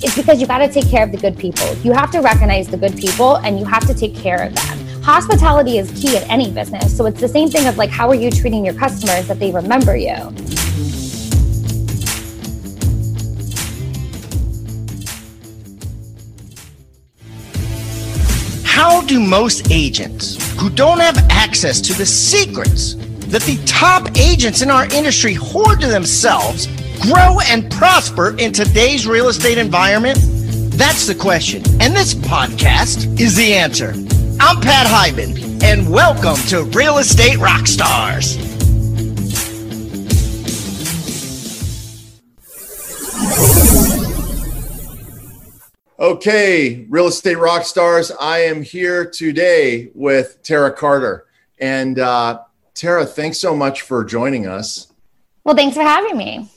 It's because you got to take care of the good people. You have to recognize the good people and you have to take care of them. Hospitality is key in any business. So it's the same thing of like, how are you treating your customers that they remember you? How do most agents who don't have access to the secrets that the top agents in our industry hoard to themselves grow and prosper in today's real estate environment? That's the question. And this podcast is the answer. I'm Pat Hiban, and welcome to Real Estate Rockstars. Okay, real estate rock stars. I am here today with Tara Carter. And uh, Tara, thanks so much for joining us. Well, thanks for having me.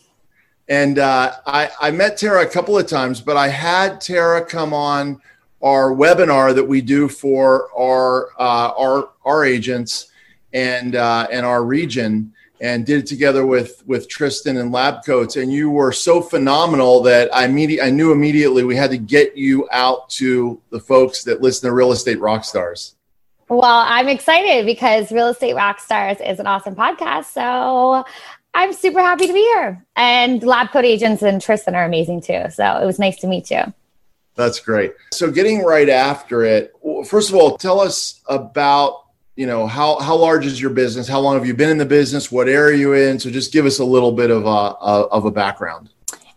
And uh, I, I met Tara a couple of times, but I had Tara come on our webinar that we do for our uh, our our agents and uh, and our region and did it together with with Tristan and Labcoats And you were so phenomenal that I immediately I knew immediately we had to get you out to the folks that listen to Real Estate Rockstars. Well, I'm excited because Real Estate Rockstars is an awesome podcast. So I'm super happy to be here. And Lab Coat Agents and Tristan are amazing too. So it was nice to meet you. That's great. So getting right after it, first of all, tell us about you know how how large is your business how long have you been in the business what area are you in so just give us a little bit of a, a of a background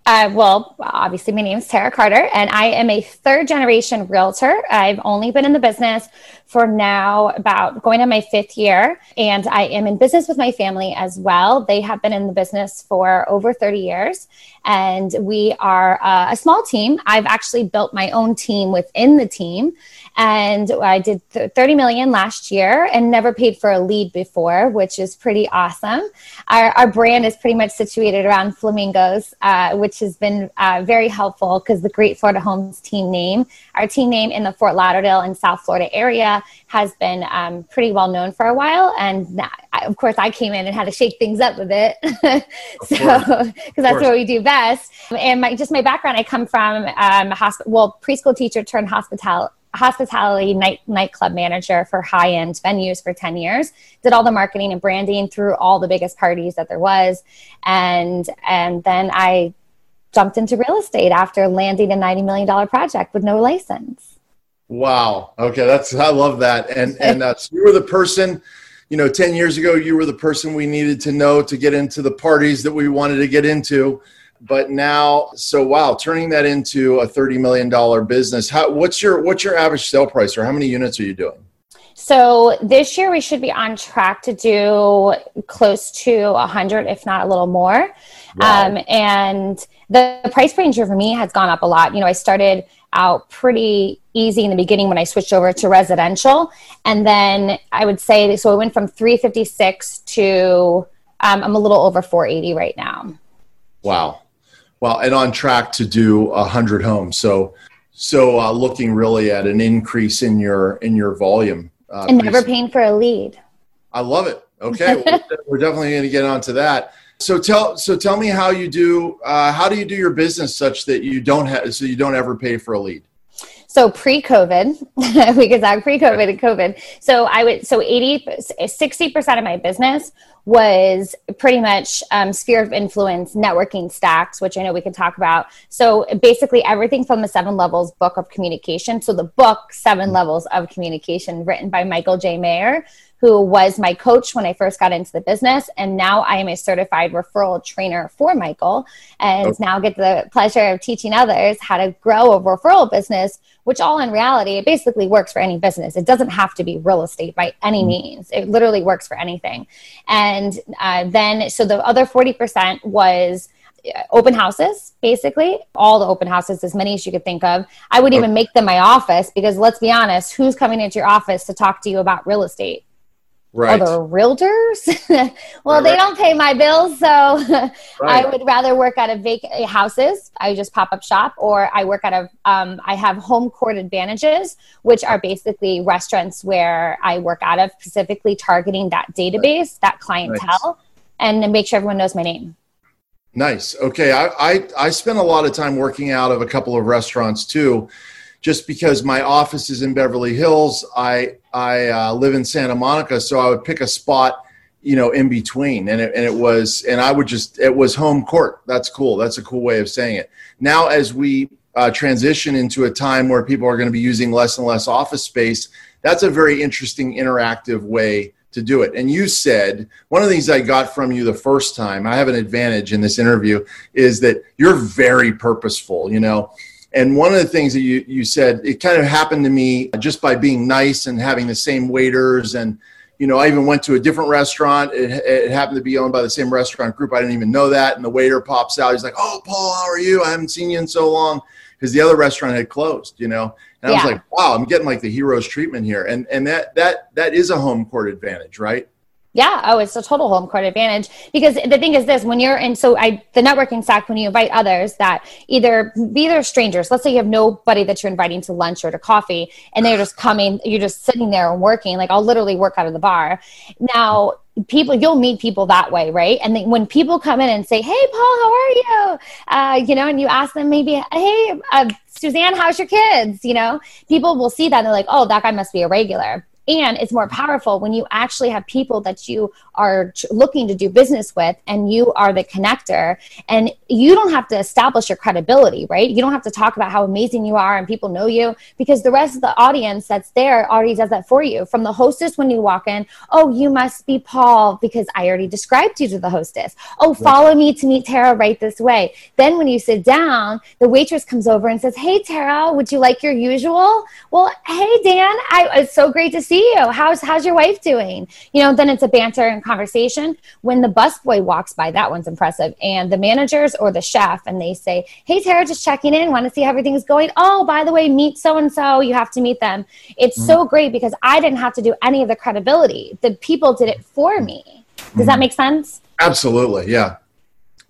uh, well, obviously, my name is Tara Carter, and I am a third generation realtor. I've only been in the business for now about going on my fifth year, and I am in business with my family as well. They have been in the business for over 30 years, and we are uh, a small team. I've actually built my own team within the team and I did 30 million last year and never paid for a lead before, which is pretty awesome. Our, our brand is pretty much situated around flamingos, uh, which has been uh, very helpful because the Great Florida Homes team name, our team name in the Fort Lauderdale and South Florida area has been um, pretty well known for a while. And of course, I came in and had to shake things up a bit. so, because that's what we do best. And my, just my background, I come from um, a hospital, well, preschool teacher turned hospital hospitality night nightclub manager for high end venues for 10 years did all the marketing and branding through all the biggest parties that there was and and then i jumped into real estate after landing a 90 million dollar project with no license. Wow. Okay that's i love that. And and uh, so you were the person you know 10 years ago you were the person we needed to know to get into the parties that we wanted to get into. But now so wow turning that into a 30 million dollar business how what's your what's your average sale price or how many units are you doing? So this year we should be on track to do close to a 100 if not a little more. Wow. um, and the, the price range for me has gone up a lot you know i started out pretty easy in the beginning when I switched over to residential. And then I would say, so I went from 356 to um, I'm a little over 480 right now. Wow well, and on track to do a hundred homes. So, so uh, looking really at an increase in your in your volume. Uh, and never paying for a lead. I love it. Okay, we're definitely going to get onto that. So tell so tell me how you do uh, how do you do your business such that you don't have so you don't ever pay for a lead. So pre-COVID, we could talk pre-COVID and COVID. So I would so 80 60% of my business was pretty much um, sphere of influence networking stacks which i know we can talk about so basically everything from the seven levels book of communication so the book seven mm-hmm. levels of communication written by michael j maher who was my coach when I first got into the business. And now I am a certified referral trainer for Michael and okay. now get the pleasure of teaching others how to grow a referral business, which all in reality, it basically works for any business. It doesn't have to be real estate by any mm means. It literally works for anything. And uh, then, so the other 40% was uh, open houses basically all the open houses as many as you could think of i would even make them my office because let's be honest who's coming into your office to talk to you about real estate Right. Other realtors? well, right, they don't pay my bills, so. I would rather work out of vacant houses. I just pop up shop, or I work out of. Um, I have home court advantages, which are basically restaurants where I work out of, specifically targeting that database, that clientele, and make sure everyone knows my name. Nice. Okay. I, I, I spent a lot of time working out of a couple of restaurants too, just because my office is in Beverly Hills. I, I uh, live in Santa Monica. So I would pick a spot, you know, in between and it, and it was, and I would just, it was home court. That's cool. That's a cool way of saying it. Now, as we uh, transition into a time where people are going to be using less and less office space, that's a very interesting interactive way to do it. And you said one of the things I got from you the first time, I have an advantage in this interview, is that you're very purposeful, you know. And one of the things that you, you said, it kind of happened to me just by being nice and having the same waiters. And, you know, I even went to a different restaurant. It, it happened to be owned by the same restaurant group. I didn't even know that. And the waiter pops out. He's like, Oh, Paul, how are you? I haven't seen you in so long because the other restaurant had closed, you know. And yeah. I was like, wow, I'm getting like the hero's treatment here. And and that that that is a home court advantage, right? Yeah. Oh, it's a total home court advantage because the thing is this: when you're in, so I the networking stack when you invite others that either be there strangers. Let's say you have nobody that you're inviting to lunch or to coffee, and they're just coming. You're just sitting there and working. Like I'll literally work out of the bar. Now people you'll meet people that way right and then when people come in and say hey paul how are you uh, you know and you ask them maybe hey uh, suzanne how's your kids you know people will see that and they're like oh that guy must be a regular and it's more powerful when you actually have people that you are looking to do business with and you are the connector. And you don't have to establish your credibility right? You don't have to talk about how amazing you are and people know you because the rest of the audience that's there already does that for you. From the hostess when you walk in oh you must be paul because i already described you to the hostess. Oh follow me to meet tara right this way. Then when you sit down the waitress comes over and says hey tara would you like your usual? Well hey dan I, it's so great to see see you. How's how's your wife doing? You know, then it's a banter and conversation. When the busboy walks by, that one's impressive. And the managers or the chef, and they say, "Hey, Tara, just checking in. Want to see how everything's going? Oh, by the way, meet so and so. You have to meet them." It's mm-hmm. so great because I didn't have to do any of the credibility. The people did it for me. Does mm-hmm. that make sense? Absolutely, yeah.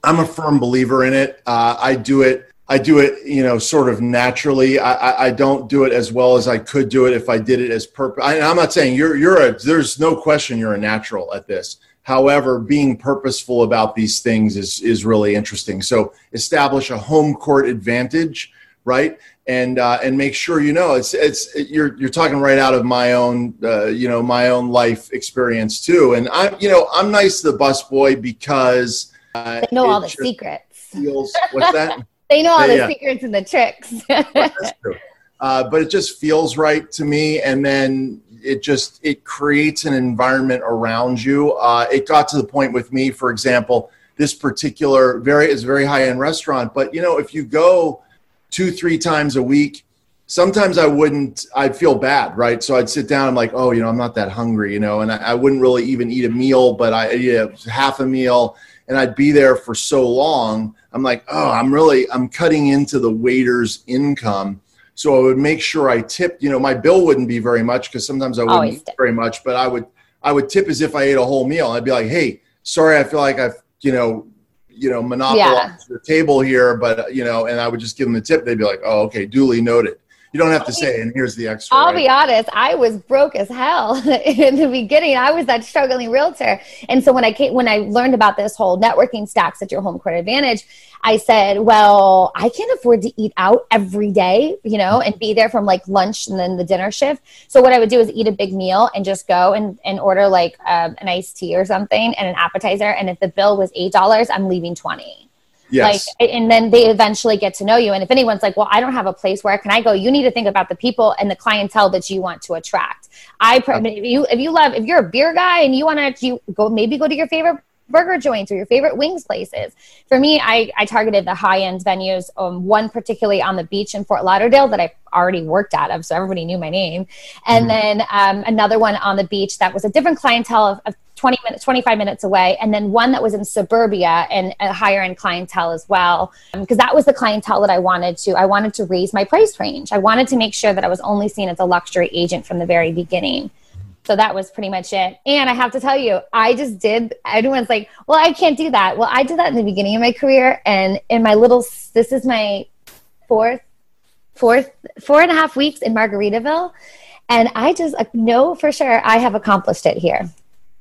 I'm a firm believer in it. Uh, I do it I do it, you know, sort of naturally. I, I, I, don't do it as well as I could do it if I did it as purpose. I'm not saying you're you're a. There's no question you're a natural at this. However, being purposeful about these things is is really interesting. So establish a home court advantage, right? And uh, and make sure you know it's it's you're you're talking right out of my own uh, you know my own life experience too. And I'm you know I'm nice to the busboy because uh, they know all the secrets. Feels what's that? They know all yeah, the yeah. secrets and the tricks. That's true. Uh, but it just feels right to me, and then it just it creates an environment around you. Uh, it got to the point with me, for example, this particular very is very high end restaurant, but you know if you go two three times a week sometimes I wouldn't, I'd feel bad, right? So I'd sit down, I'm like, oh, you know, I'm not that hungry, you know, and I, I wouldn't really even eat a meal, but I eat yeah, half a meal and I'd be there for so long. I'm like, oh, I'm really, I'm cutting into the waiter's income. So I would make sure I tipped, you know, my bill wouldn't be very much because sometimes I wouldn't eat very much, but I would, I would tip as if I ate a whole meal. I'd be like, hey, sorry, I feel like I've, you know, you know, monopolized yeah. the table here, but you know, and I would just give them the tip. They'd be like, oh, okay, duly noted. You don't have to say, and here's the extra. I'll right? be honest, I was broke as hell in the beginning. I was that struggling realtor, and so when I came, when I learned about this whole networking stacks at your home court advantage, I said, well, I can't afford to eat out every day, you know, and be there from like lunch and then the dinner shift. So what I would do is eat a big meal and just go and, and order like um, an iced tea or something and an appetizer. And if the bill was eight dollars, I'm leaving twenty. Yes. Like, and then they eventually get to know you. And if anyone's like, well, I don't have a place where can I go? You need to think about the people and the clientele that you want to attract. I, if you, if you love, if you're a beer guy and you want to, you go, maybe go to your favorite burger joints or your favorite wings places. For me, I, I targeted the high end venues, um, one particularly on the beach in Fort Lauderdale that I already worked out of, so everybody knew my name. And mm-hmm. then um, another one on the beach that was a different clientele of, of 20 minutes 25 minutes away and then one that was in suburbia and a higher end clientele as well because um, that was the clientele that i wanted to i wanted to raise my price range i wanted to make sure that i was only seen as a luxury agent from the very beginning so that was pretty much it. And I have to tell you, I just did. Everyone's like, well, I can't do that. Well, I did that in the beginning of my career. And in my little, this is my fourth, fourth, four and a half weeks in Margaritaville. And I just uh, know for sure I have accomplished it here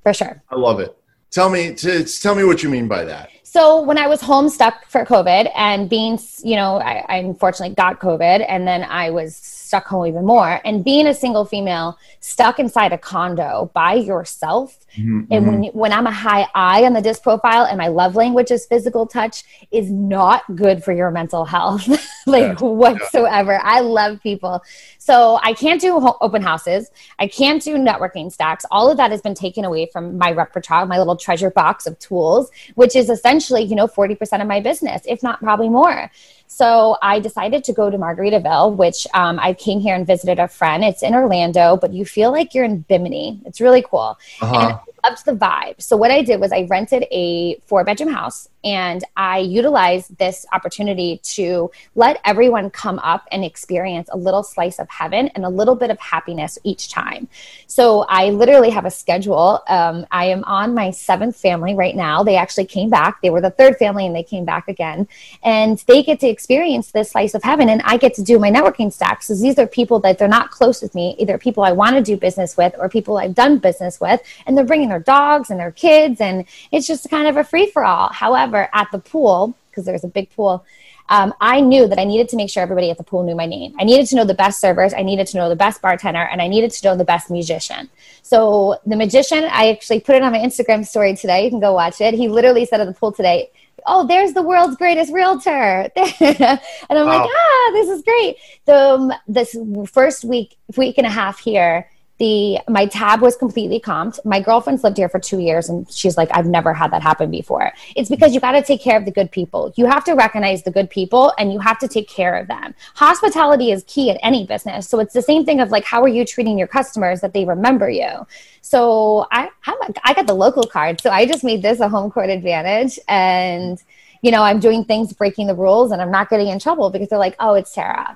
for sure. I love it. Tell me, to, tell me what you mean by that. So when I was home stuck for COVID and being, you know, I, I unfortunately got COVID and then I was stuck home even more. And being a single female stuck inside a condo by yourself Mm-hmm. And when when I'm a high I on the disc profile and my love language is physical touch is not good for your mental health like yeah. whatsoever. Yeah. I love people. So I can't do ho- open houses. I can't do networking stacks. All of that has been taken away from my repertoire, my little treasure box of tools, which is essentially, you know, 40% of my business, if not probably more. So I decided to go to Margaritaville, which um, I came here and visited a friend. It's in Orlando, but you feel like you're in Bimini. It's really cool. Uh-huh loved the vibe. So what I did was I rented a four bedroom house and I utilized this opportunity to let everyone come up and experience a little slice of heaven and a little bit of happiness each time. So I literally have a schedule. Um, I am on my seventh family right now. They actually came back. They were the third family and they came back again. And they get to experience this slice of heaven and I get to do my networking stacks. So these are people that they're not close with me, either people I want to do business with or people I've done business with. And they're bringing their dogs and their kids. And it's just kind of a free for all. However, at the pool, because there's a big pool, um, I knew that I needed to make sure everybody at the pool knew my name. I needed to know the best servers, I needed to know the best bartender, and I needed to know the best musician. So the magician, I actually put it on my Instagram story today. You can go watch it. He literally said at the pool today, "Oh, there's the world's greatest realtor," and I'm wow. like, "Ah, this is great." The um, this first week, week and a half here the my tab was completely comped. My girlfriend's lived here for two years and she's like, I've never had that happen before. It's because you got to take care of the good people. You have to recognize the good people and you have to take care of them. Hospitality is key in any business. So it's the same thing of like, how are you treating your customers that they remember you? So I have I got the local card. So I just made this a home court advantage and you know, I'm doing things breaking the rules and I'm not getting in trouble because they're like, oh, it's Tara.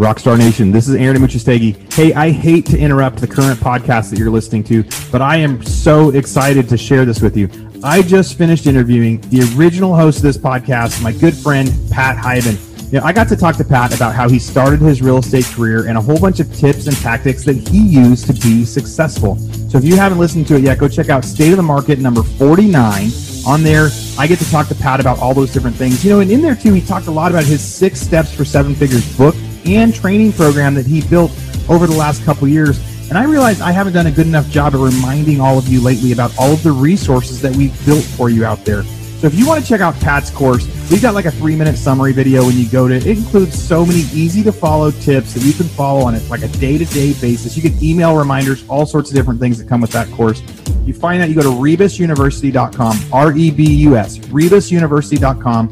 Rockstar Nation, this is Aaron Amuchastegui. Hey, I hate to interrupt the current podcast that you're listening to, but I am so excited to share this with you. I just finished interviewing the original host of this podcast, my good friend, Pat Hiban. You know, I got to talk to Pat about how he started his real estate career and a whole bunch of tips and tactics that he used to be successful. So if you haven't listened to it yet, go check out State of the Market number 49. On there, I get to talk to Pat about all those different things. You know, and in there too, he talked a lot about his six steps for seven figures book and training program that he built over the last couple years. And I realized I haven't done a good enough job of reminding all of you lately about all of the resources that we've built for you out there. So if you want to check out Pat's course, we've got like a three minute summary video when you go to it. It includes so many easy to follow tips that you can follow on it like a day to day basis. You can email reminders, all sorts of different things that come with that course. You find that you go to rebusuniversity.com, R E B U S, rebusuniversity.com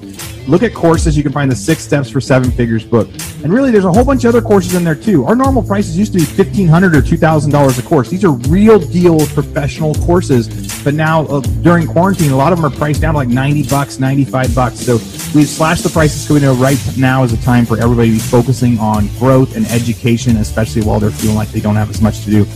look at courses. You can find the Six Steps for Seven Figures book. And really, there's a whole bunch of other courses in there too. Our normal prices used to be $1,500 or $2,000 a course. These are real deal professional courses. But now, uh, during quarantine, a lot of them are priced down to like 90 bucks, 95 bucks. So we've slashed the prices because we know right now is a time for everybody to be focusing on growth and education, especially while they're feeling like they don't have as much to do.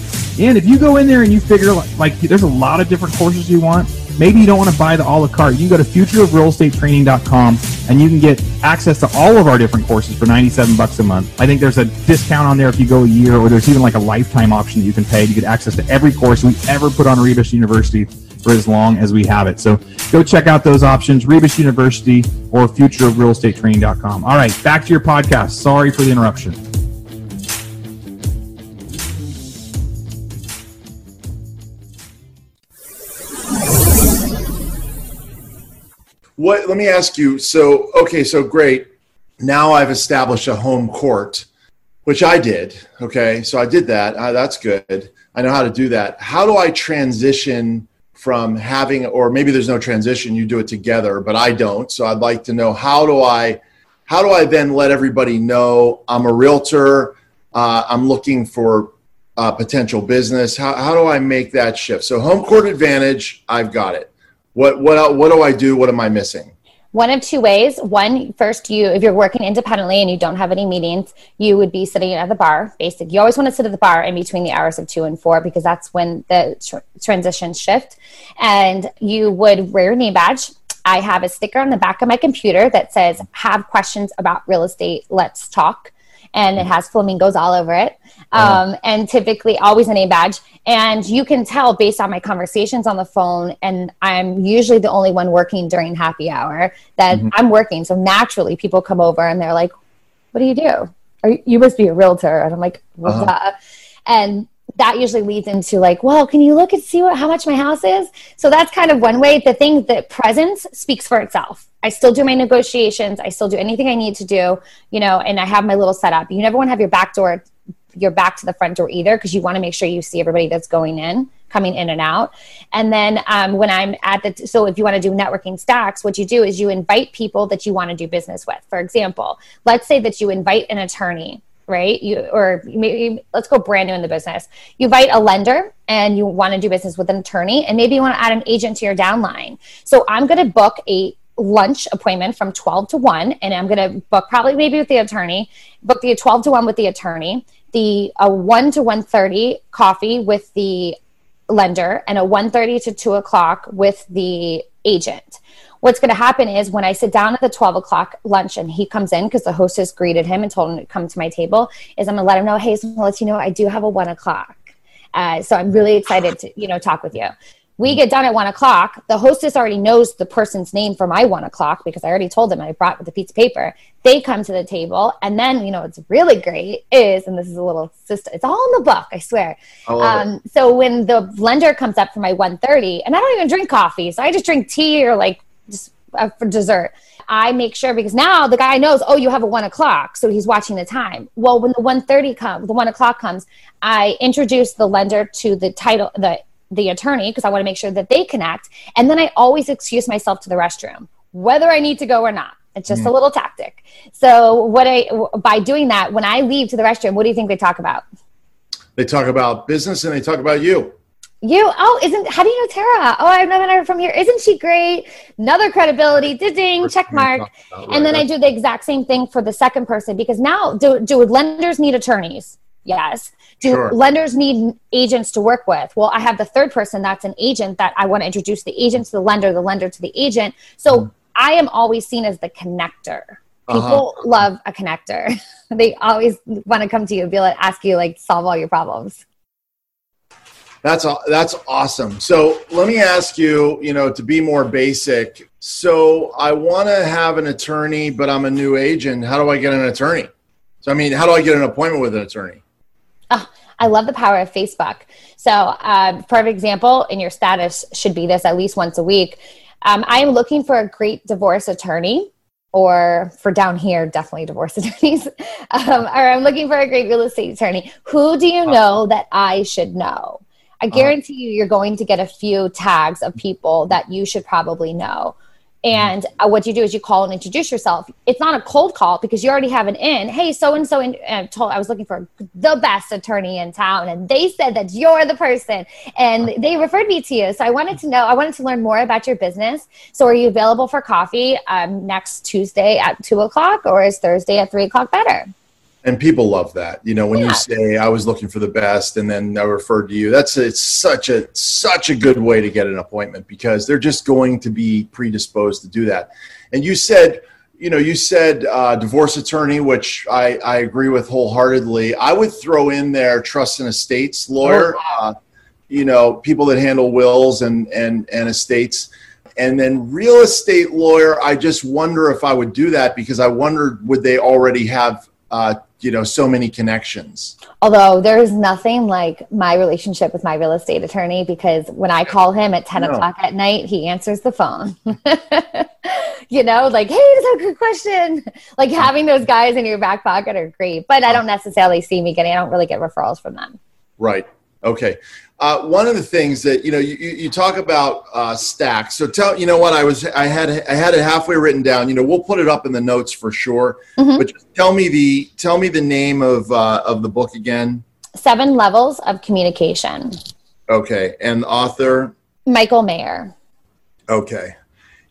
And if you go in there and you figure like, like there's a lot of different courses you want, maybe you don't want to buy the a la carte. You can go to futureofrealestatetraining.com and you can get access to all of our different courses for 97 bucks a month. I think there's a discount on there if you go a year, or there's even like a lifetime option that you can pay to get access to every course we ever put on Rebus University for as long as we have it. So go check out those options, Rebus University or futureofrealestatetraining.com. All right, back to your podcast. Sorry for the interruption. What? Let me ask you. So, okay, so great. Now I've established a home court, which I did. Okay, so I did that. Uh, that's good. I know how to do that. How do I transition from having, or maybe there's no transition. You do it together, but I don't. So I'd like to know how do I, how do I then let everybody know I'm a realtor. Uh, I'm looking for uh, potential business. How, how do I make that shift? So home court advantage, I've got it. What what what do I do? What am I missing? One of two ways. One, first, you if you're working independently and you don't have any meetings, you would be sitting at the bar. Basic. You always want to sit at the bar in between the hours of two and four because that's when the tr- transitions shift. And you would wear your name badge. I have a sticker on the back of my computer that says "Have questions about real estate? Let's talk." And it has flamingos all over it. Uh-huh. Um, and typically always an a name badge. And you can tell based on my conversations on the phone, and I'm usually the only one working during happy hour that I'm working. So naturally, people come over and they're like, "What do you do? Are you, you must be a realtor." And I'm like, well, Uh-huh. And that usually leads into like, well, can you look and see what how much my house is? So that's kind of one way. The thing that presence speaks for itself. I still do my negotiations. I still do anything I need to do, you know, and I have my little setup. You never want to have your back door, your back to the front door either, because you want to make sure you see everybody that's going in, coming in and out. And then um, when I'm at the, so if you want to do networking stacks, what you do is you invite people that you want to do business with. For example, let's say that you invite an attorney right? You or maybe let's go brand new in the business. You invite a lender and you want to do business with an attorney, and maybe you want to add an agent to your downline. So I'm going to book a lunch appointment from 12 to 1 and i'm going to book probably maybe with the attorney book the 12 to 1 with the attorney the a 1 to 1.30 coffee with the lender and a 1.30 to 2 o'clock with the agent what's going to happen is when I sit down at the 12 o'clock lunch and he comes in because the hostess greeted him and told him to come to my table, is I'm going to let him know, hey, so gonna let you know I do have a one o'clock. Uh, so I'm really excited to, you know, talk with you. We get done at one o'clock. The hostess already knows the person's name for my one o'clock because I already told them I brought with the pizza paper. They come to the table, and then you know what's really great is, and this is a little system. It's all in the book, I swear. I. Um, so when the lender comes up for my 130, and I don't even drink coffee, so I just drink tea or like just uh, for dessert. I make sure because now the guy knows, oh, you have a one o'clock, so he's watching the time. Well, when the one thirty comes, the one o'clock comes, I introduce the lender to the title, the the attorney, because I want to make sure that they connect, and then I always excuse myself to the restroom, whether I need to go or not. It's just a little tactic. So what I by doing that, when I leave to the restroom, what do you think they talk about? They talk about business and they talk about you. You oh isn't how do you know Tara? Oh, I've never met her from here. Isn't she great? Another credibility, ding, check mark. And then I do the exact same thing for the second person because now do do lenders need attorneys? Yes. Do Sure. lenders need agents to work with? Well, I have the third person that's an agent that I want to introduce the agent to the lender, the lender to the agent. So I am always seen as the connector. People love a connector. they always want to come to you and be like ask you like solve all your problems. That's that's awesome. So let me ask you, you know, to be more basic. So I want to have an attorney, but I'm a new agent. How do I get an attorney? So I mean, how do I get an appointment with an attorney? Oh, I love the power of Facebook. So, uh, for example, in your status should be this at least once a week. Um, I am looking for a great divorce attorney, or for down here, definitely divorce attorneys. um, or I'm looking for a great real estate attorney. Who do you know that I should know? I guarantee you, you're going to get a few tags of people that you should probably know. And uh, what you do is you call and introduce yourself. It's not a cold call because you already have an in. Hey, so and so, and told I was looking for the best attorney in town, and they said that you're the person, and they referred me to you. So I wanted to know, I wanted to learn more about your business. So are you available for coffee um, next Tuesday at two o'clock, or is Thursday at three o'clock better? And people love that. You know, when Yeah. you say I was looking for the best and then I referred to you, that's it's such a such a good way to get an appointment because they're just going to be predisposed to do that. And you said, you know, you said uh, divorce attorney, which I, I agree with wholeheartedly. I would throw in there trust and estates lawyer, uh, you know, people that handle wills and and and estates. And then real estate lawyer, I just wonder if I would do that because I wondered would they already have uh, you know so many connections. Although there is nothing like my relationship with my real estate attorney because when I call him at 10 No. o'clock at night, he answers the phone. you know, like, hey, this is a good question. Like having those guys in your back pocket are great, but I don't necessarily see me getting, I don't really get referrals from them. Right. Okay. Uh, one of the things that you know you, you talk about uh, stacks. So tell you know what I was I had I had it halfway written down. You know we'll put it up in the notes for sure. Mhm. But just tell me the tell me the name of uh, of the book again. Seven levels of communication. Okay. And author. Michael Maher. Okay.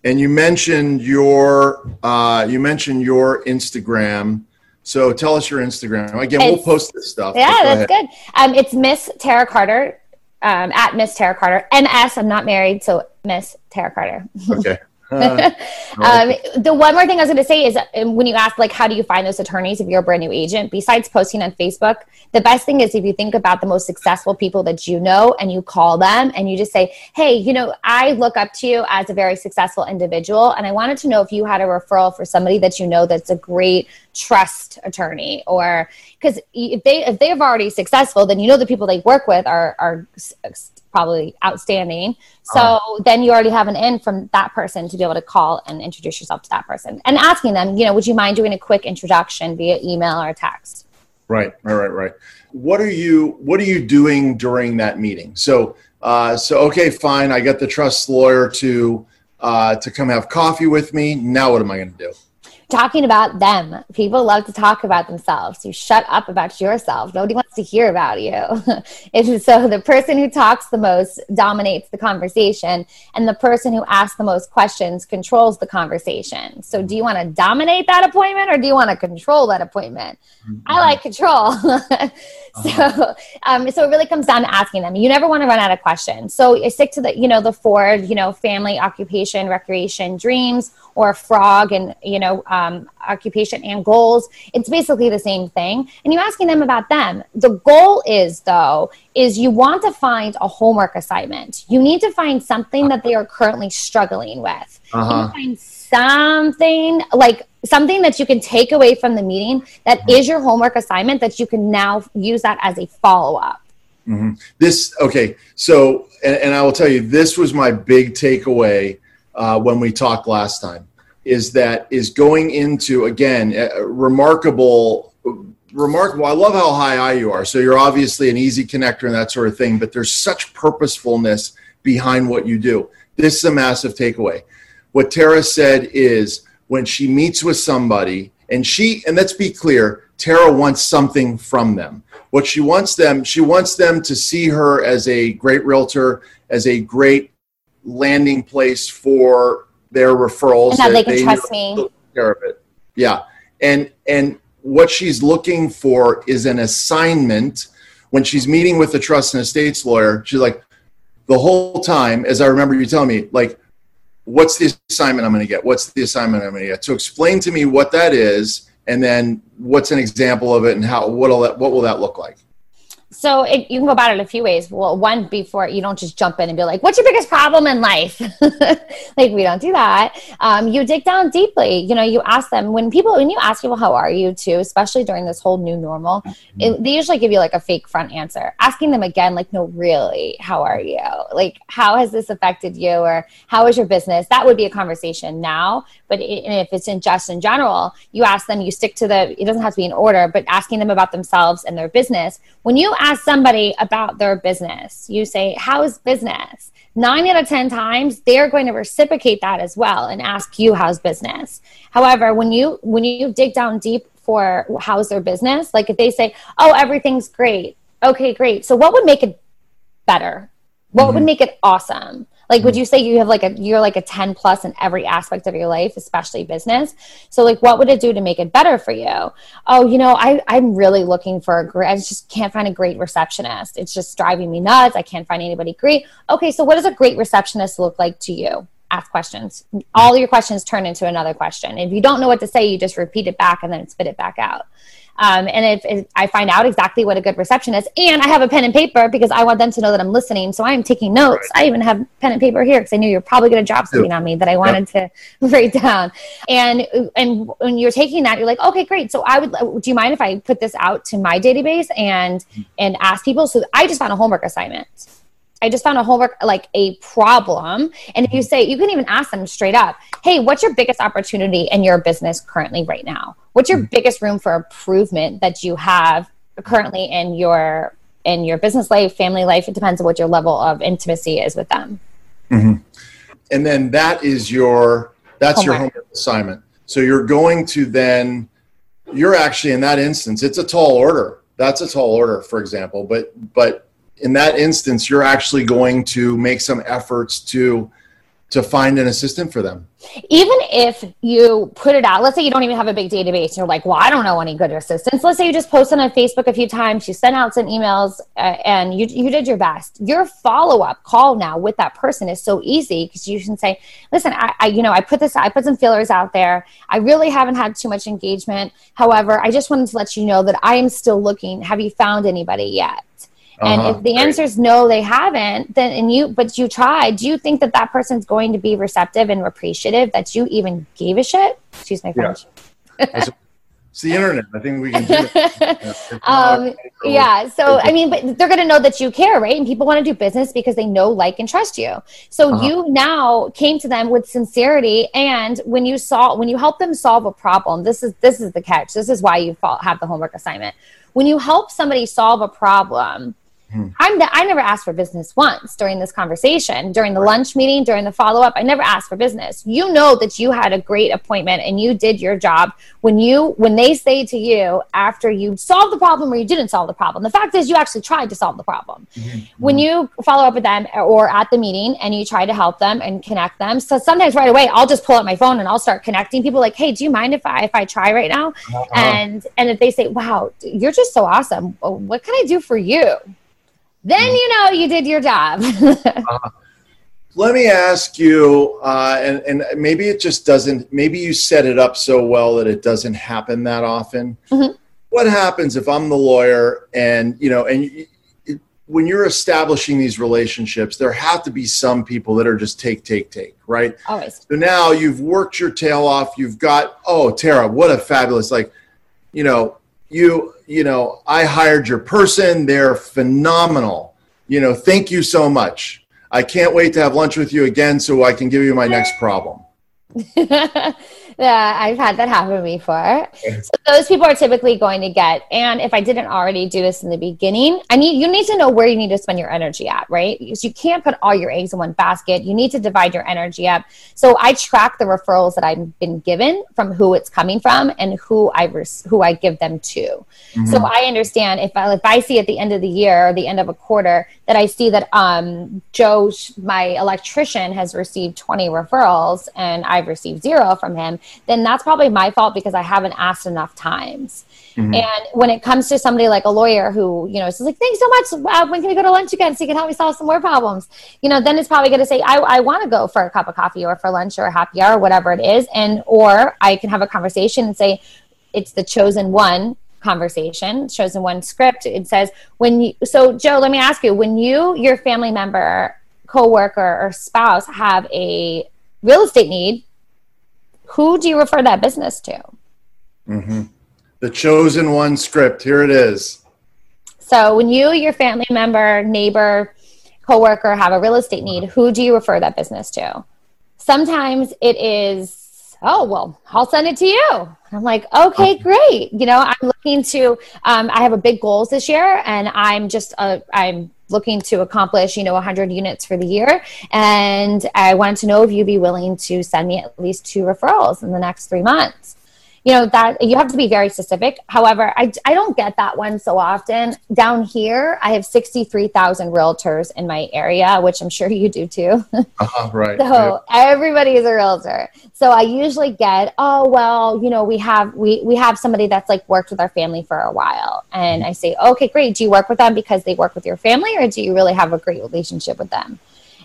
And you mentioned your uh, you mentioned your Instagram. So tell us your Instagram again. we'll post this stuff. Yeah, that's ahead. good. Um, it's Miss Tara Carter um, at Miss Tara Carter. MS, I'm not married, so Miss Tara Carter. Okay. um, the one more thing I was going to say is um, when you ask, like, how do you find those attorneys if you're a brand new agent? Besides posting on Facebook, the best thing is if you think about the most successful people that you know and you call them and you just say, hey, you know, I look up to you as a very successful individual, and I wanted to know if you had a referral for somebody that you know that's a great trust attorney, or because if they if they have already successful, then you know the people they work with are are probably outstanding. So uh-huh. then you already have an in from that person to be able to call and introduce yourself to that person and asking them, you know, would you mind doing a quick introduction via email or text? Right, right, right, right. What are you What are you doing during that meeting? So, uh, so okay, fine. I got the trust lawyer to uh, to come have coffee with me. Now, what am I going to do? Talking about them. People love to talk about themselves. You shut up about yourself. Nobody wants to hear about you. And so the person who talks the most dominates the conversation, and the person who asks the most questions controls the conversation. So do you want to dominate that appointment or do you want to control that appointment? Mm-hmm. I like control. uh-huh. So, um, so it really comes down to asking them. You never want to run out of questions. So stick to the, you know, the four, you know, family, occupation, recreation, dreams, or frog, and you know, um, occupation and goals. It's basically the same thing. And you're asking them about them. The goal is though, is you want to find a homework assignment. You need to find something that they are currently struggling with. Uh-huh. find something like something that you can take away from the meeting that mm-hmm. is your homework assignment that you can now use that as a follow up. Mm-hmm. This okay. So, and, and, I will tell you, this was my big takeaway uh, when we talked last time. Is that is going into again remarkable, remarkable. I love how high I you are. So you're obviously an easy connector and that sort of thing. But there's such purposefulness behind what you do. This is a massive takeaway. What Tara said is when she meets with somebody and she and let's be clear tara wants something from them. What she wants them she wants them to see her as a great realtor as a great landing place for their referrals and that, they can they trust me. care of it. Yeah. And and what she's looking for is an assignment. When she's meeting with the trust and estates lawyer she's like the whole time as i remember you telling me like what's the assignment I'm going to get? What's the assignment I'm going to get? So explain to me what that is, and then what's an example of it, and how what'll that, what will that look like? So it, you can go about it a few ways. Well, one before you don't just jump in and be like, "What's your biggest problem in life?" like we don't do that. Um, you dig down deeply. You know, you ask them when people when you ask people how are you too, especially during this whole new normal, mm-hmm. it, they usually give you like a fake front answer. Asking them again, like, "No, really, how are you? Like, how has this affected you, or how is your business?" That would be a conversation now. But it, if it's in just in general, you ask them. You stick to the. It doesn't have to be in order, but asking them about themselves and their business. When you ask somebody about their business, you say, How's business? Nine out of 10 times, they're going to reciprocate that as well and ask you, How's business? However, when you when you dig down deep for how's their business, like if they say, Oh, everything's great. Okay, great. So what would make it better? What mm-hmm. would make it awesome? Like, would mm-hmm. you say you have like a, you're like a 10 plus in every aspect of your life, especially business? So, like, what would it do to make it better for you? Oh, you know, I, I'm really looking for a great, I just can't find a great receptionist. It's just driving me nuts. I can't find anybody great. Okay, so what does a great receptionist look like to you? ask questions. All your questions turn into another question. If you don't know what to say, you just repeat it back and then spit it back out. Um, and if, if, I find out exactly what a good reception is, and I have a pen and paper because I want them to know that I'm listening, so I am taking notes. Right. I even have pen and paper here because I knew you're probably going to drop something on me that I wanted yep. to write down. And and when you're taking that, you're like, okay, great. So I would. Do you mind if I put this out to my database and and ask people? So I just found a homework assignment. I just found a homework like a problem. And if you say, you can even ask them straight up, hey, what's your biggest opportunity in your business currently right now? What's your mm-hmm. biggest room for improvement that you have currently in your in your business life, family life? It depends on what your level of intimacy is with them. Mm-hmm. And then that is your that's homework. your homework assignment. So you're going to then you're actually in that instance, it's a tall order. That's a tall order, for example. But but in that instance, you're actually going to make some efforts to to find an assistant for them. Even if you put it out, let's say you don't even have a big database, you're like, well, I don't know any good assistants. Let's say you just posted on Facebook a few times, you sent out some emails, uh, and you, you did your best. Your follow up call now with that person is so easy because you can say, listen, I, I, you know, I put this, I put some feelers out there. I really haven't had too much engagement. However, I just wanted to let you know that I am still looking. Have you found anybody yet? And uh-huh. if the answer is no, they haven't, then and you but you tried, do you think that that person's going to be receptive and appreciative that you even gave a shit? Excuse my French. Yeah. it's the internet. I think we can do it. um, yeah. So I mean, but they're going to know that you care, right? And people want to do business because they know, like, and trust you. So uh-huh. you now came to them with sincerity, and when you saw when you help them solve a problem, this is this is the catch. This is why you have the homework assignment. When you help somebody solve a problem. I'm the, I never asked for business once during this conversation, during the lunch meeting, during the follow up. I never asked for business. You know that you had a great appointment and you did your job. When you when they say to you after you solve the problem or you didn't solve the problem, the fact is you actually tried to solve the problem. Mm-hmm. When you follow up with them or at the meeting and you try to help them and connect them, so sometimes right away I'll just pull up my phone and I'll start connecting people. Like, hey, do you mind if I if I try right now? Uh-huh. And and if they say, wow, you're just so awesome. What can I do for you? Then you know you did your job. uh, let me ask you, uh, and, and maybe it just doesn't, maybe you set it up so well that it doesn't happen that often. Mm-hmm. What happens if I'm the lawyer and, you know, and when you're establishing these relationships, there have to be some people that are just take, take, take, right? Always. So now you've worked your tail off. You've got, oh, Tara, what a fabulous, like, you know, you you know i hired your person. They're phenomenal. You know thank you so much. I can't wait to have lunch with you again so i can give you my next problem yeah, I've had that happen before. So those people are typically going to get, and if I didn't already do this in the beginning, I need you need to know where you need to spend your energy at, right? Because you can't put all your eggs in one basket. You need to divide your energy up. So I track the referrals that I've been given from who it's coming from and who I res- who I give them to. Mm-hmm. So I understand if I if I see at the end of the year or the end of a quarter that I see that um, Joe, my electrician, has received 20 referrals and I've received zero from him, then that's probably my fault because I haven't asked enough times. Mm-hmm. And when it comes to somebody like a lawyer who, you know, is like, thanks so much. Wow, when can we go to lunch again so you can help me solve some more problems? You know, then it's probably going to say, I, I want to go for a cup of coffee or for lunch or a happy hour, whatever it is. And, or I can have a conversation and say, it's the chosen one conversation chosen one script it says when you so joe let me ask you when you your family member coworker or spouse have a real estate need who do you refer that business to? Mm-hmm. The chosen one script. Here it is. So when you, your family member, neighbor, coworker have a real estate need, who do you refer that business to? Sometimes it is, oh, well, I'll send it to you. I'm like, okay, great. You know, I'm looking to, um, I have a big goals this year and I'm just, uh, I'm looking to accomplish, you know, 100 units for the year. And I wanted to know if you'd be willing to send me at least two referrals in the next three months you know that you have to be very specific. However i, I don't get that one so often. Down here i have 63000 realtors in my area which i'm sure you do too. Uh-huh, right. So everybody is a realtor. So i usually get oh well you know we have we we have somebody that's like worked with our family for a while. And i say okay great. Do you work with them because they work with your family or do you really have a great relationship with them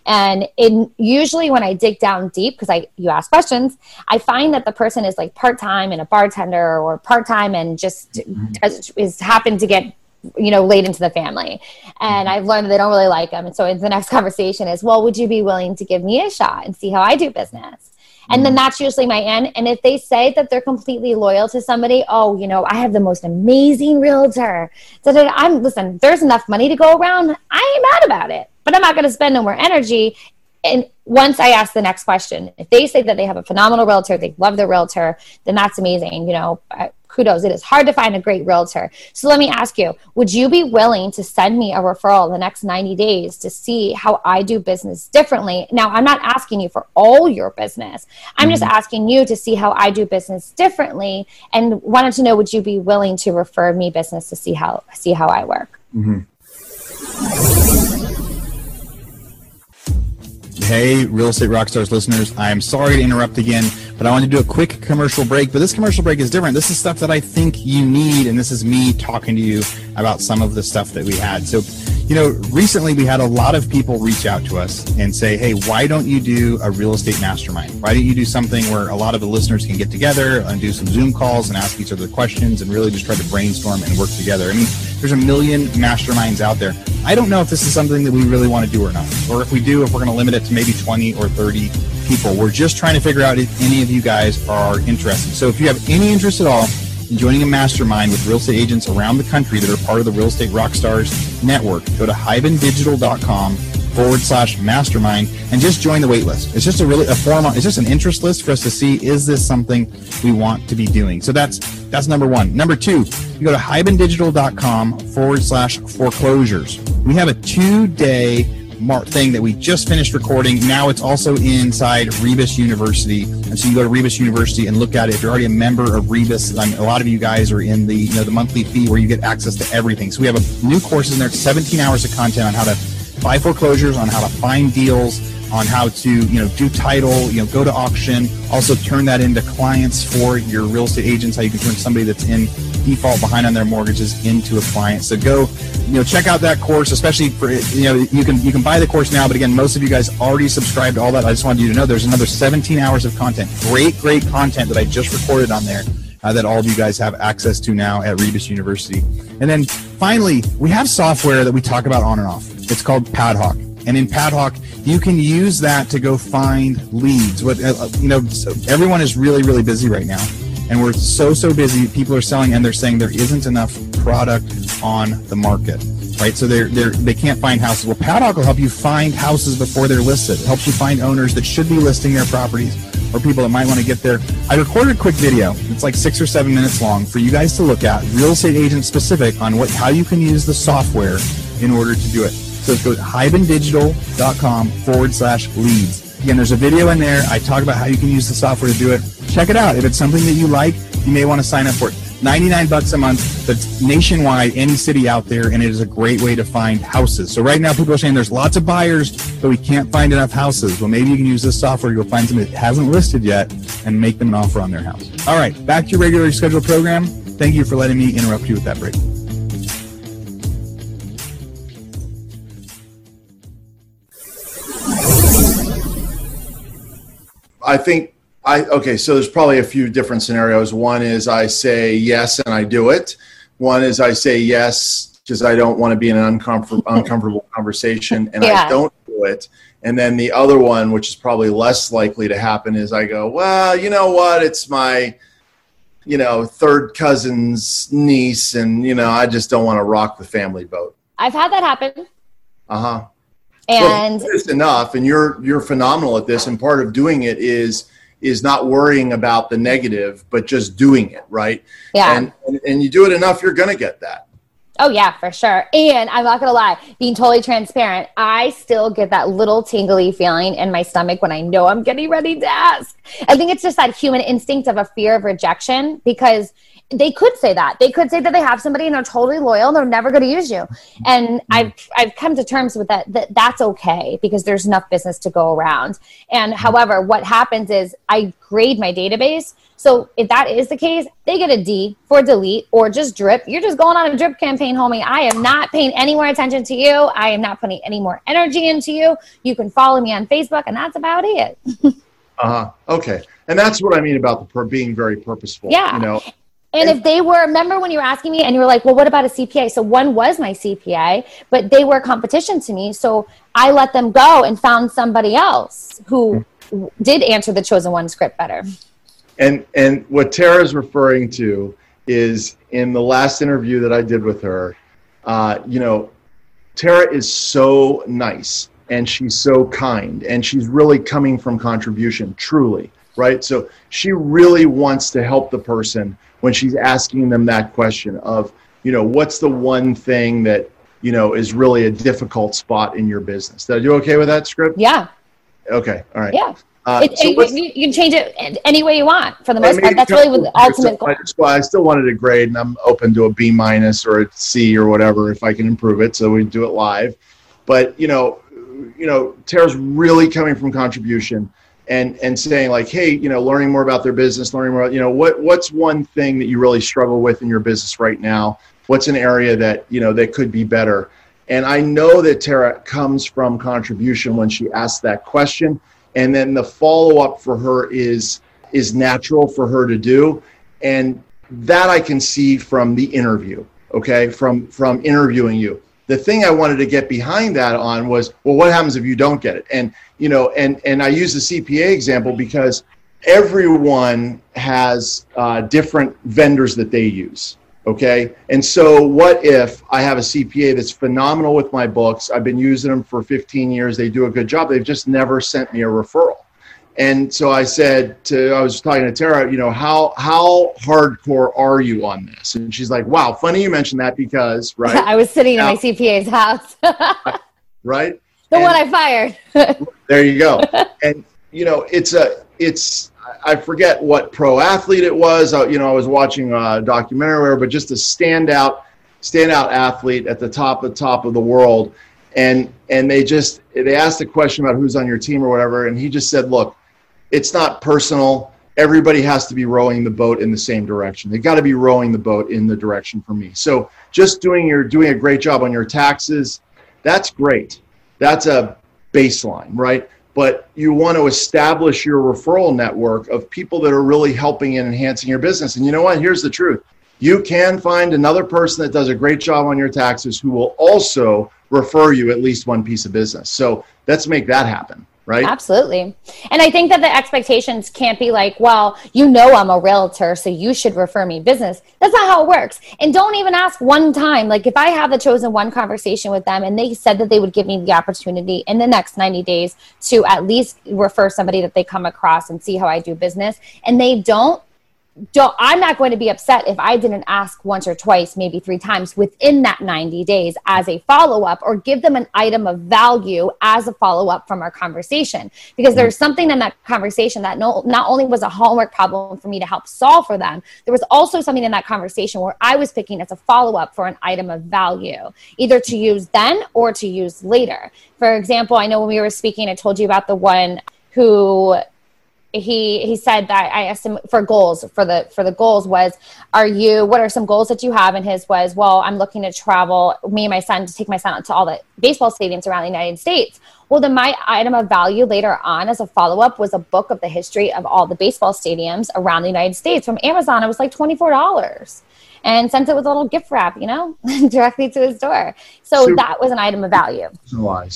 and in usually when I dig down deep, because I you ask questions, I find that the person is like part time and a bartender or part time and just mm-hmm. does, is happened to get you know late into the family and mm-hmm. i've learned that they don't really like them and so the next conversation is well would you be willing to give me a shot and see how i do business and then mm-hmm. that's usually my end. And if they say that they're completely loyal to somebody, oh, you know, I have the most amazing realtor. I'm listen, there's enough money to go around. I ain't mad about it but I'm not going to spend no more energy. And once I ask the next question, if they say that they have a phenomenal realtor, they love their realtor, then that's amazing. You know, kudos. It is hard to find a great realtor. So let me ask you, would you be willing to send me a referral the next 90 days to see how I do business differently? Now, I'm not asking you for all your business. I'm mm-hmm. just asking you to see how I do business differently and wanted to know would you be willing to refer me business to see how see how I work? Mm-hmm. Hey, Real Estate Rockstars listeners, I'm sorry to interrupt again, but I want to do a quick commercial break. But this commercial break is different. This is stuff that I think you need, and this is me talking to you about some of the stuff that we had. So, you know, recently we had a lot of people reach out to us and say, hey, why don't you do a real estate mastermind? Why don't you do something where a lot of the listeners can get together and do some Zoom calls and ask each other questions and really just try to brainstorm and work together? I mean, there's a million masterminds out there. I don't know if this is something that we really want to do or not, or if we do, if we're going to limit it to maybe 20 or 30 people. We're just trying to figure out if any of you guys are interested. So if you have any interest at all in joining a mastermind with real estate agents around the country that are part of the Real Estate Rockstars network, go to hibandigital.com forward slash mastermind and just join the wait list. It's just a really a form. It's just an interest list for us to see is this something we want to be doing. So that's that's number one. Number two, you go to hibandigital.com forward slash foreclosures. We have a two Mark thing that we just finished recording. Now it's also inside Rebus University, and so you go to Rebus University and look at it. If you're already a member of Rebus, I a lot of you guys are in the you know the monthly fee where you get access to everything. So we have a new courses in there, 17 hours of content on how to buy foreclosures, on how to find deals, on how to you know do title, you know go to auction, also turn that into clients for your real estate agents. How you can turn somebody that's in default behind on their mortgages into a client. So go, you know, check out that course, especially for you know you can you can buy the course now, but again, most of you guys already subscribed to all that. I just wanted you to know there's another 17 hours of content, great great content that I just recorded on there. Uh, that all of you guys have access to now at Rebus University. And then finally, we have software that we talk about on and off. It's called Padhawk. And in Padhawk, you can use that to go find leads. What uh, you know, everyone is really, really busy right now, and we're so, so busy. People are selling, and they're saying there isn't enough product on the market. Right, so they're, they're they can't find houses. Well, Padhawk will help you find houses before they're listed. It helps you find owners that should be listing their properties or people that might want to get there. I recorded a quick video. It's like six or seven minutes long for you guys to look at, real estate agent specific, on what how you can use the software in order to do it. So go to hibandigital.com forward slash leads. Again, there's a video in there. I talk about how you can use the software to do it. Check it out. If it's something that you like, you may want to sign up for it. 99 bucks a month. That's nationwide, any city out there, and it is a great way to find houses. So right now, people are saying there's lots of buyers, but we can't find enough houses. Well, maybe you can use this software go find somebody that hasn't listed yet and make them an offer on their house. All right, back to your regularly scheduled program. Thank you for letting me interrupt you with that break. I think I okay. So there's probably a few different scenarios. One is I say yes and I do it. One is I say yes because I don't want to be in an uncomfortable uncomfortable conversation and yeah. I don't do it. And then the other one, which is probably less likely to happen, is I go, well, you know what? It's my you know third cousin's niece, and you know I just don't want to rock the family boat. I've had that happen. Uh huh and well, it's enough and you're you're phenomenal at this and part of doing it is is not worrying about the negative but just doing it right? Yeah. And and, and you do it enough you're gonna get that. Oh yeah for sure. And i'm not gonna lie being totally transparent i still get that little tingly feeling in my stomach when i know i'm getting ready to ask. I think it's just that human instinct of a fear of rejection because they could say that. They could say that they have somebody and they're totally loyal and they're never going to use you. And mm-hmm. i've i've come to terms with that that that's okay because there's enough business to go around. And mm-hmm. however what happens is i grade my database. So if that is the case they get a d for delete or just drip. You're just going on a drip campaign homie. I am not paying any more attention to you. I am not putting any more energy into you. You can follow me on facebook and that's about it. Uh-huh. Okay. And that's what i mean about the per- being very purposeful yeah. you know and if they were, remember when you were asking me and you were like, well, what about a CPA? So one was my CPA, but they were competition to me. So I let them go and found somebody else who did answer the chosen one script better. And and what Tara's referring to is in the last interview that I did with her, uh, you know, Tara is so nice and she's so kind and she's really coming from contribution, truly, right? So she really wants to help the person when she's asking them that question of, you know, what's the one thing that, you know, is really a difficult spot in your business. Did I do okay with that script? Yeah. Okay. All right. Yeah. Uh, it, so it, you, can change it any way you want for the most part. That's really the ultimate goal. I, just, well, I still wanted a grade, and I'm open to a B minus or a C or whatever if I can improve it. So we do it live. But you know, you know, Tara's really coming from contribution and and saying like, hey, you know, learning more about their business, learning more, you know, what what's one thing that you really struggle with in your business right now? What's an area that you know that could be better? And I know that Tara comes from contribution when she asks that question, and then the follow up for her is is natural for her to do, and that I can see from the interview. Okay, from from interviewing you the thing I wanted to get behind that on was, well, what happens if you don't get it? And you know, and and I use the CPA example because everyone has uh, different vendors that they use. Okay, and so what if I have a CPA that's phenomenal with my books? I've been using them for 15 years. They do a good job. They've just never sent me a referral. And so I said to, I was talking to Tara, you know, how how hardcore are you on this? And she's like, wow, funny you mentioned that because, right? I was sitting now, in my CPA's house. right? The and one I fired. there you go. And you know, it's a it's I forget what pro athlete it was. Uh, you know, I was watching a documentary, but just a standout standout athlete at the top of the top of the world. And and they just they asked a question about who's on your team or whatever, and he just said, "Look, it's not personal. Everybody has to be rowing the boat in the same direction. They've got to be rowing the boat in the direction for me. So just doing your doing a great job on your taxes, that's great. That's a baseline, right? But you want to establish your referral network of people that are really helping and enhancing your business. And you know what? Here's the truth. You can find another person that does a great job on your taxes who will also refer you at least one piece of business. So let's make that happen right? Absolutely. And I think that the expectations can't be like, well, you know, I'm a realtor, so you should refer me business. That's not how it works. And don't even ask one time. Like, if I have the chosen one conversation with them and they said that they would give me the opportunity in the next 90 days to at least refer somebody that they come across and see how I do business, and they don't, don't i'm not going to be upset if i didn't ask once or twice maybe three times within that 90 days as a follow-up or give them an item of value as a follow-up from our conversation. Because there's mm-hmm. something in that conversation that no, not only was a homework problem for me to help solve for them there was also something in that conversation where i was picking as a follow-up for an item of value either to use then or to use later. For example i know when we were speaking i told you about the one who he he said that I asked him for goals for the for the goals was are you what are some goals that you have? And his was well I'm looking to travel me and my son to take my son out to all the baseball stadiums around the United States. Well then my item of value later on as a follow-up was a book of the history of all the baseball stadiums around the United States from Amazon. It was like $24 and sent it with a little gift wrap you know directly to his door. So super that was an item of value.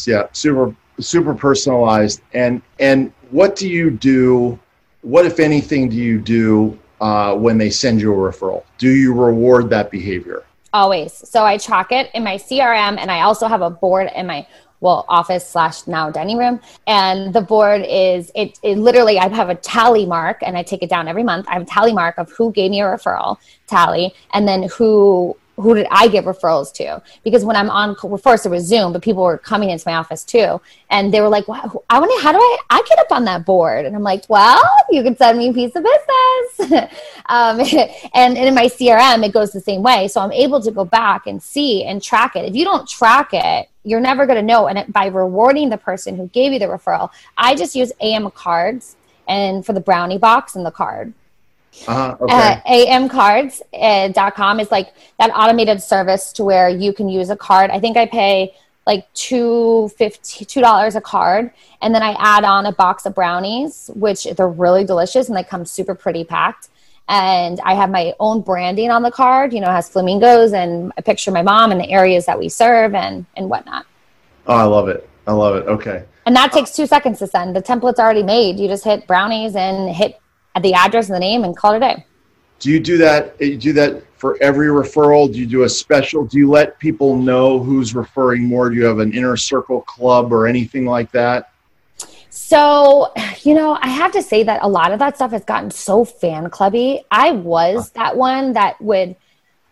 yeah super super personalized and and what do you do? What, if anything, do you do uh, when they send you a referral? Do you reward that behavior? Always. So I track it in my CRM, and I also have a board in my well office slash now dining room and the board is it, it literally i have a tally mark and i take it down every month i have a tally mark of who gave me a referral tally and then who who did I give referrals to? Because when I'm on, well, first it was Zoom, but people were coming into my office too, and they were like, "I to. How do I? I get up on that board?" And I'm like, "Well, you can send me a piece of business." um, and, and in my CRM, it goes the same way, so I'm able to go back and see and track it. If you don't track it, you're never going to know. And by rewarding the person who gave you the referral, I just use AM cards and for the brownie box and the card. Uh-huh, okay. uh, amcards.com uh, is like that automated service to where you can use a card. I think I pay like two fifty two dollars a card, and then I add on a box of brownies, which they're really delicious and they come super pretty packed. And I have my own branding on the card. You know, has flamingos and a picture of my mom and the areas that we serve and and whatnot. Oh, I love it. I love it. Okay. And that takes two seconds to send. The template's already made. You just hit brownies and hit the address and the name and call it a day. Do you do that? Eh, you do that for every referral? Do you do a special? Do you let people know who's referring more? Do you have an inner circle club or anything like that? So, you know, I have to say that a lot of that stuff has gotten so fan clubby. I was that one that would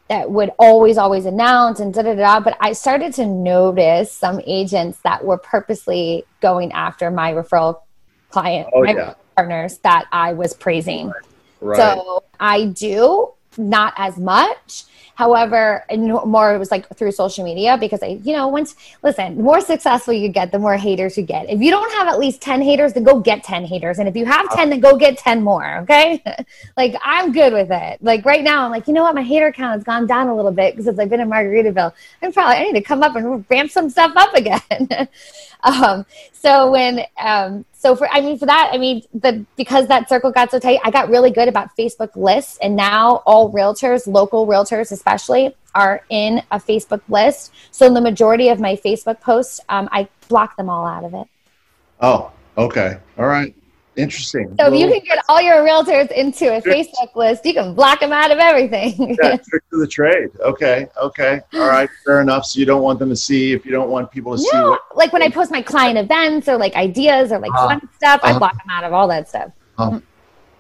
that would always always announce and da da da but i started to notice some agents that were purposely going after my referral client oh, my yeah partners that I was praising. Right. So I do not as much. However, more it was like through social media because I, you know, once listen, the more successful you get, the more haters you get. If you don't have at least 10 haters, then go get 10 haters. And if you have 10, then go get 10 more. Okay. like I'm good with it. Like right now, I'm like, you know what? My hater count has gone down a little bit because I've been in Margaritaville. I'm probably, I need to come up and ramp some stuff up again. um, so when, um, so for i mean for that i mean the because that circle got so tight i got really good about facebook lists. And now all realtors local realtors especially are in a facebook list. So the majority of my facebook posts um, i block them all out of it. Oh okay. All right Interesting. So if you can get all your realtors into a Facebook list, you can block them out of everything. yeah, trick to the trade. Okay, okay, all right, fair enough. So you don't want them to see if you don't want people to no, see. What- like when I post my client events or like ideas or like uh, fun stuff, uh, I uh-huh. block them out of all that stuff. Uh,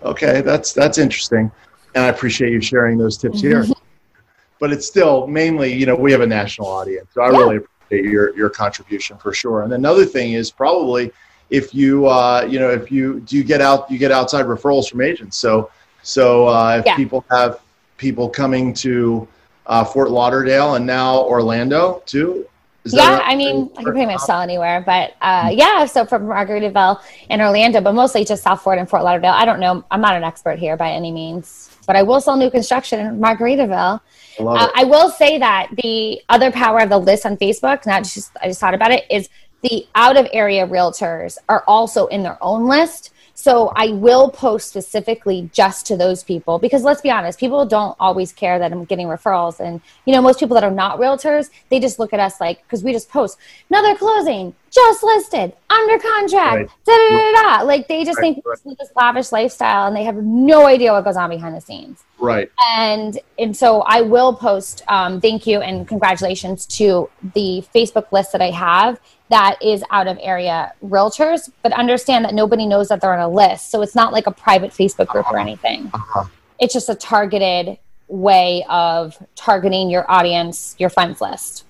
okay, that's that's interesting, and I appreciate you sharing those tips here. but it's still mainly, you know, we have a national audience, so I yeah. really appreciate your your contribution for sure. And another thing is probably if you uh, you know if you do you get out you get outside referrals from agents so so uh, if yeah. people have people coming to uh, Fort Lauderdale and now Orlando too yeah, right? I mean, I can pretty much sell anywhere, but uh, yeah. So from Margaritaville and Orlando, but mostly just South Florida and Fort Lauderdale. I don't know. I'm not an expert here by any means, but I will sell new construction in Margaritaville. I, uh, I will say that the other power of the list on Facebook, not just I just thought about it, is the out of area realtors are also in their own list. So I will post specifically just to those people because let's be honest, people don't always care that I'm getting referrals. And, you know, most people that are not realtors, they just look at us like, because we just post another closing, just listed, under contract, da da da da. Like they just right, think right. this lavish lifestyle and they have no idea what goes on behind the scenes. Right. And and so I will post um, thank you and congratulations to the Facebook list that I have that is out of area realtors, but understand that nobody knows that they're on a list. So it's not like a private Facebook group uh-huh. or anything. Uh-huh. It's just a targeted way of targeting your audience, your friends list.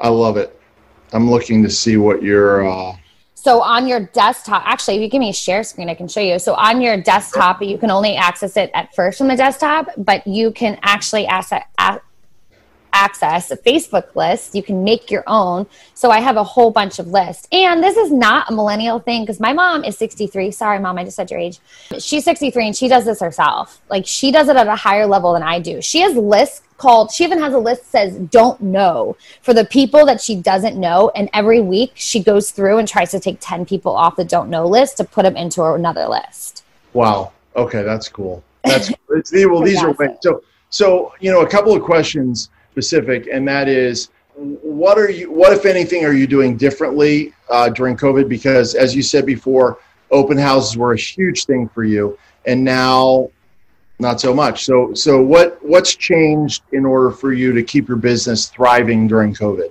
I love it. I'm looking to see what your. Uh... So on your desktop, actually, if you give me a share screen, I can show you. So on your desktop, you can only access it at first from the desktop, but you can actually access, access a Facebook list. You can make your own. So I have a whole bunch of lists. And this is not a millennial thing because my mom is 63. Sorry, mom, I just said your age. She's 63 and she does this herself. Like she does it at a higher level than I do. She has lists called, she even has a list says don't know for the people that she doesn't know. And every week she goes through and tries to take 10 people off the don't know list to put them into another list. Wow. Okay. That's cool. That's well, these are so, so, you know, a couple of questions specific, and that is what are you what if anything are you doing differently uh, during covid? Because as you said before open houses were a huge thing for you and now not so much. So so what what's changed in order for you to keep your business thriving during covid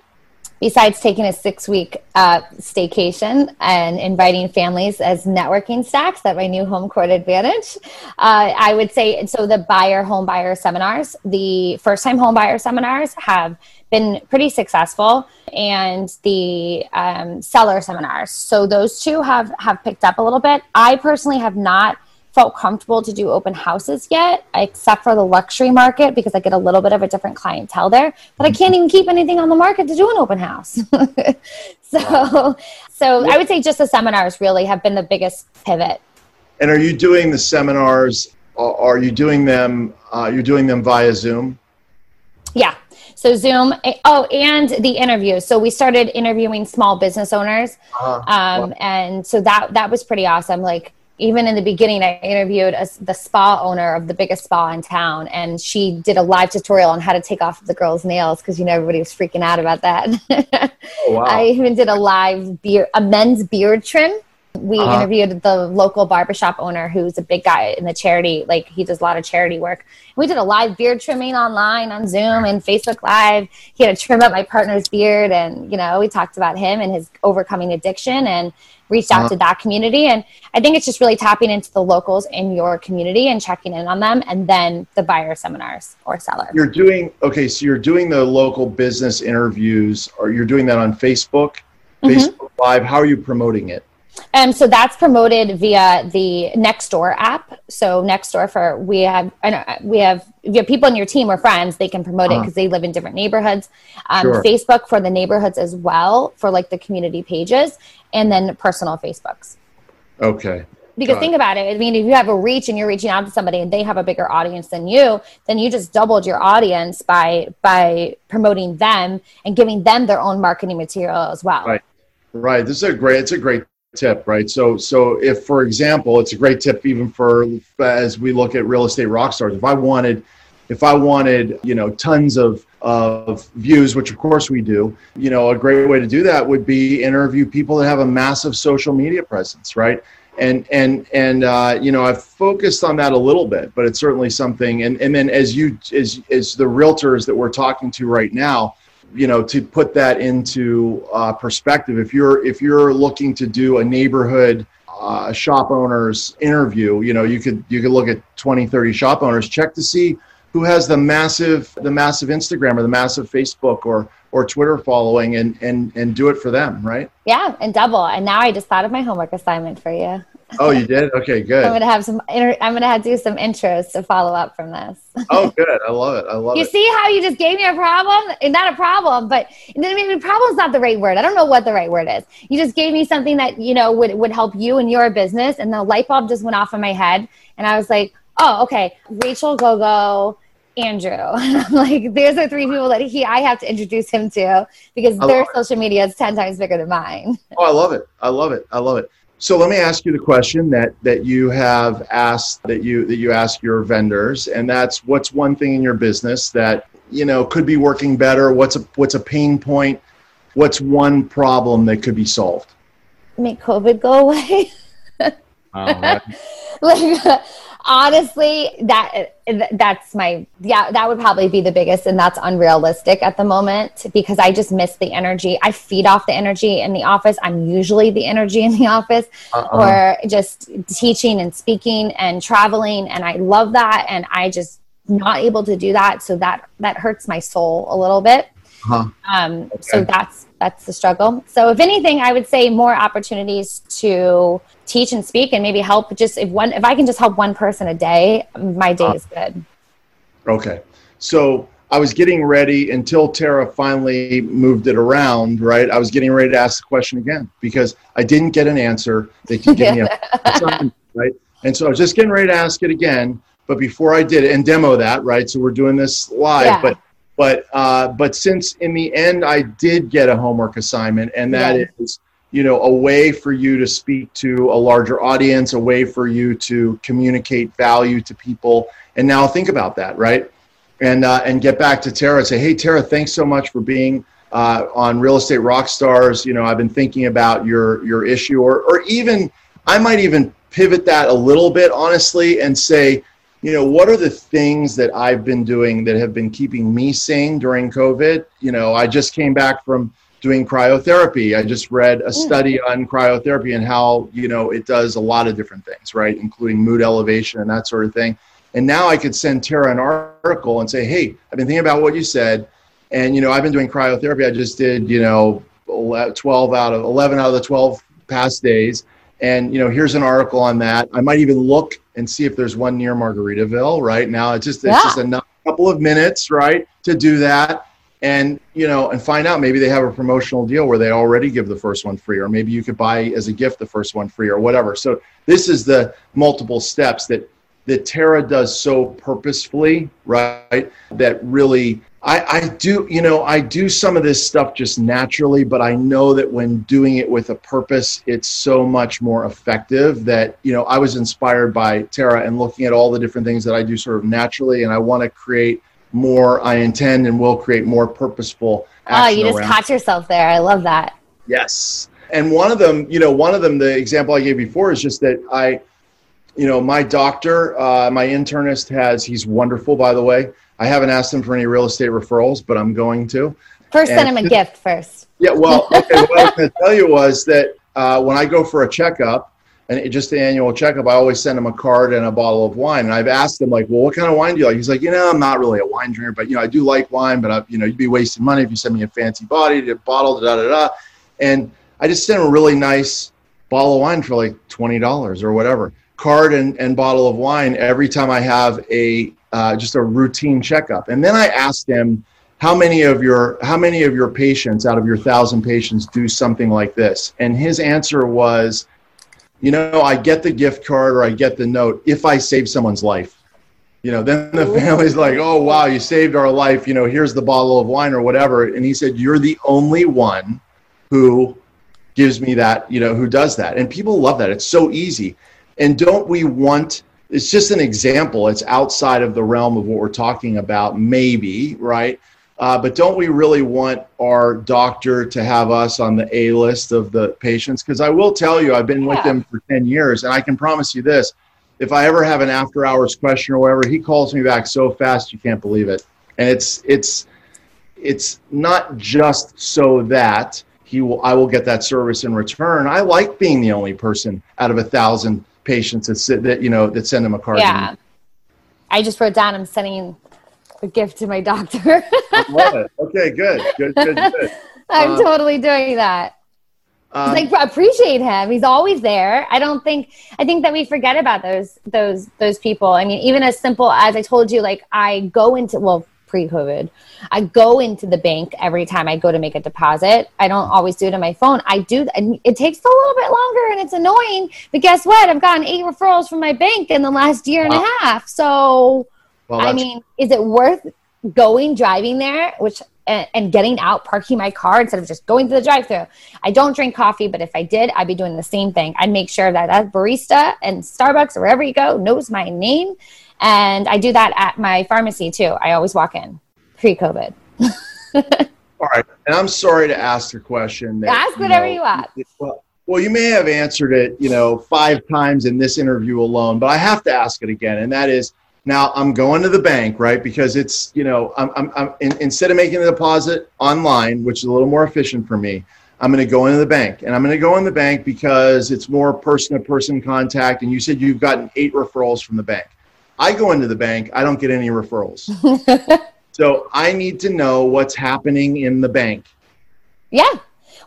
besides taking a six week uh, staycation and inviting families as networking stacks at my new home court advantage uh, i would say so the buyer home buyer seminars the first time home buyer seminars have been pretty successful and the um, seller seminars. So those two have have picked up a little bit. I personally have not felt comfortable to do open houses yet, except for the luxury market because I get a little bit of a different clientele there. But I can't even keep anything on the market to do an open house. so, so I would say just the seminars really have been the biggest pivot. And are you doing the seminars? Are you doing them? Uh, you're doing them via Zoom? Yeah. So Zoom. Eh, oh, and the interviews. So we started interviewing small business owners, uh-huh. um, wow. and so that that was pretty awesome. Like even in the beginning, I interviewed a, the spa owner of the biggest spa in town, and she did a live tutorial on how to take off the girls' nails because you know everybody was freaking out about that. oh, wow. I even did a live beard, a men's beard trim. We uh-huh. interviewed the local barbershop owner who's a big guy in the charity, like he does a lot of charity work. We did a live beard trimming online on Zoom and Facebook Live. He had to trim up my partner's beard, and you know we talked about him and his overcoming addiction and reached out uh-huh. to that community. And I think it's just really tapping into the locals in your community and checking in on them, and then the buyer seminars or seller. You're doing okay. So you're doing the local business interviews, or you're doing that on Facebook, mm-hmm. Facebook Live. How are you promoting it? Um, so that's promoted via the Nextdoor app. So Nextdoor for we have we have if you have people in your team or friends, they can promote uh-huh. it because they live in different neighborhoods. Um, sure. Facebook for the neighborhoods as well for like the community pages, and then personal Facebooks. Okay. Because Got think it. about it. I mean, if you have a reach and you're reaching out to somebody and they have a bigger audience than you, then you just doubled your audience by by promoting them and giving them their own marketing material as well. Right. Right. This is a great. It's a great tip, right? So, so if, for example, it's a great tip even for as we look at real estate rock stars. If I wanted, if I wanted, you know, tons of of views, which of course we do, you know, a great way to do that would be interview people that have a massive social media presence, right? And and and uh, you know, I've focused on that a little bit, but it's certainly something. And and then as you as as the realtors that we're talking to right now you know to put that into uh, perspective. If you're if you're looking to do a neighborhood uh, shop owners interview you know you could you could look at 20 30 shop owners check to see who has the massive the massive instagram or the massive facebook or or twitter following and and and do it for them right? Yeah and double. And now i just thought of my homework assignment for you Oh, you did? Okay, good. I'm gonna have some. I'm gonna have to do some intros to follow up from this. oh, good. I love it. I love you it. You see how you just gave me a problem? Not a problem, but I mean, problem is not the right word. I don't know what the right word is. You just gave me something that you know would would help you and your business, and the light bulb just went off in my head, and I was like, oh, okay, Rachel Gogo. Andrew. I'm like, there's the three people that he I have to introduce him to because their social media is ten times bigger than mine. Oh, I love it. I love it. I love it. So let me ask you the question that that you have asked that you that you ask your vendors, and that's what's one thing in your business that you know could be working better? What's a what's a pain point? What's one problem that could be solved? Make COVID go away. oh, like honestly that that's my yeah that would probably be the biggest and that's unrealistic at the moment because i just miss the energy i feed off the energy in the office i'm usually the energy in the office uh-uh. or just teaching and speaking and traveling and i love that and i just not able to do that so that that hurts my soul a little bit uh-huh. um, okay. so that's that's the struggle. So if anything, I would say more opportunities to teach and speak and maybe help just if one if I can just help one person a day, my day ah. is good. Okay. So I was getting ready until Tara finally moved it around, right? I was getting ready to ask the question again because I didn't get an answer. They could give me a right? And so I was just getting ready to ask it again. But before I did it and demo that, right? So we're doing this live, yeah. but but uh, but since in the end I did get a homework assignment, and that yeah. is you know a way for you to speak to a larger audience, a way for you to communicate value to people. And now think about that, right? And uh, and get back to Tara and say, hey Tara, thanks so much for being uh, on Real Estate Rock Stars. You know, I've been thinking about your your issue, or or even I might even pivot that a little bit honestly and say you know, what are the things that I've been doing that have been keeping me sane during COVID? You know, I just came back from doing cryotherapy. I just read a mm. study on cryotherapy and how, you know, it does a lot of different things, right? Including mood elevation and that sort of thing. And now I could send Tara an article and say, hey, I've been thinking about what you said. And, you know, I've been doing cryotherapy. I just did, you know, 12 out of 11 out of the 12 past days. And, you know, here's an article on that. I might even look and see if there's one near Margaritaville right now. It's just it's yeah. just a couple of minutes, right, to do that, and you know, and find out maybe they have a promotional deal where they already give the first one free, or maybe you could buy as a gift the first one free, or whatever. So this is the multiple steps that that Tara does so purposefully, right? That really I, I do, you know, I do some of this stuff just naturally, but I know that when doing it with a purpose, it's so much more effective that, you know, I was inspired by Tara and looking at all the different things that I do sort of naturally. And I want to create more, I intend and will create more purposeful. Oh, you just around. caught yourself there. I love that. Yes. And one of them, you know, one of them, the example I gave before is just that I, you know, my doctor, uh, my internist has, he's wonderful, by the way I haven't asked him for any real estate referrals, but I'm going to. First, and send him a gift first. Yeah, well, okay, what I was going to tell you was that uh, when I go for a checkup, and it, just the annual checkup, I always send him a card and a bottle of wine. And I've asked him like, well, what kind of wine do you like? He's like, you know, I'm not really a wine drinker, but you know, I do like wine. But I, you know, you'd be wasting money if you send me a fancy body, a bottle, da da da. And I just sent him a really nice bottle of wine for like $20 or whatever. Card and, and bottle of wine every time I have a uh, just a routine checkup. And then I asked him, how many of your how many of your patients out of your thousand patients do something like this? And his answer was, you know, I get the gift card or I get the note if I save someone's life. You know, then the family's like, oh wow, you saved our life. You know, here's the bottle of wine or whatever. And he said, you're the only one who gives me that, you know, who does that. And people love that. It's so easy. And don't we want, it's just an example. It's outside of the realm of what we're talking about, maybe, right? Uh, but don't we really want our doctor to have us on the A list of the patients? Because I will tell you, I've been yeah. with him for 10 years, and I can promise you this if I ever have an after hours question or whatever, he calls me back so fast you can't believe it. And it's, it's, it's not just so that he will I will get that service in return. I like being the only person out of a thousand patients that sit, that you know that send them a card. Yeah, I just wrote down I'm sending a gift to my doctor. Okay, good, good, good, good. I'm uh, totally doing that. Uh, like appreciate him. He's always there. I don't think I think that we forget about those those those people. I mean, even as simple as I told you, like I go into well, pre-COVID. I go into the bank every time I go to make a deposit. I don't always do it on my phone. I do, and it takes a little bit longer, and it's annoying. But guess what? I've gotten eight referrals from my bank in the last year and a half. So, well, I mean, is it worth going driving there, which and, and, getting out, parking my car instead of just going to the drive-through? I don't drink coffee, but if I did, I'd be doing the same thing. I'd make sure that that barista and Starbucks or wherever you go knows my name and I do that at my pharmacy too. I always walk in pre COVID. All right. And I'm sorry to ask the question. That, ask whatever you, know, you want. Well, well, you may have answered it, you know, five times in this interview alone, but I have to ask it again. And that is now I'm going to the bank, right? Because it's, you know, I'm, I'm, I'm in, instead of making the deposit online, which is a little more efficient for me, I'm going to go into the bank. And I'm going to go in the bank because it's more person to person contact. And you said you've gotten eight referrals from the bank. I go into the bank, I don't get any referrals. so I need to know what's happening in the bank. Yeah.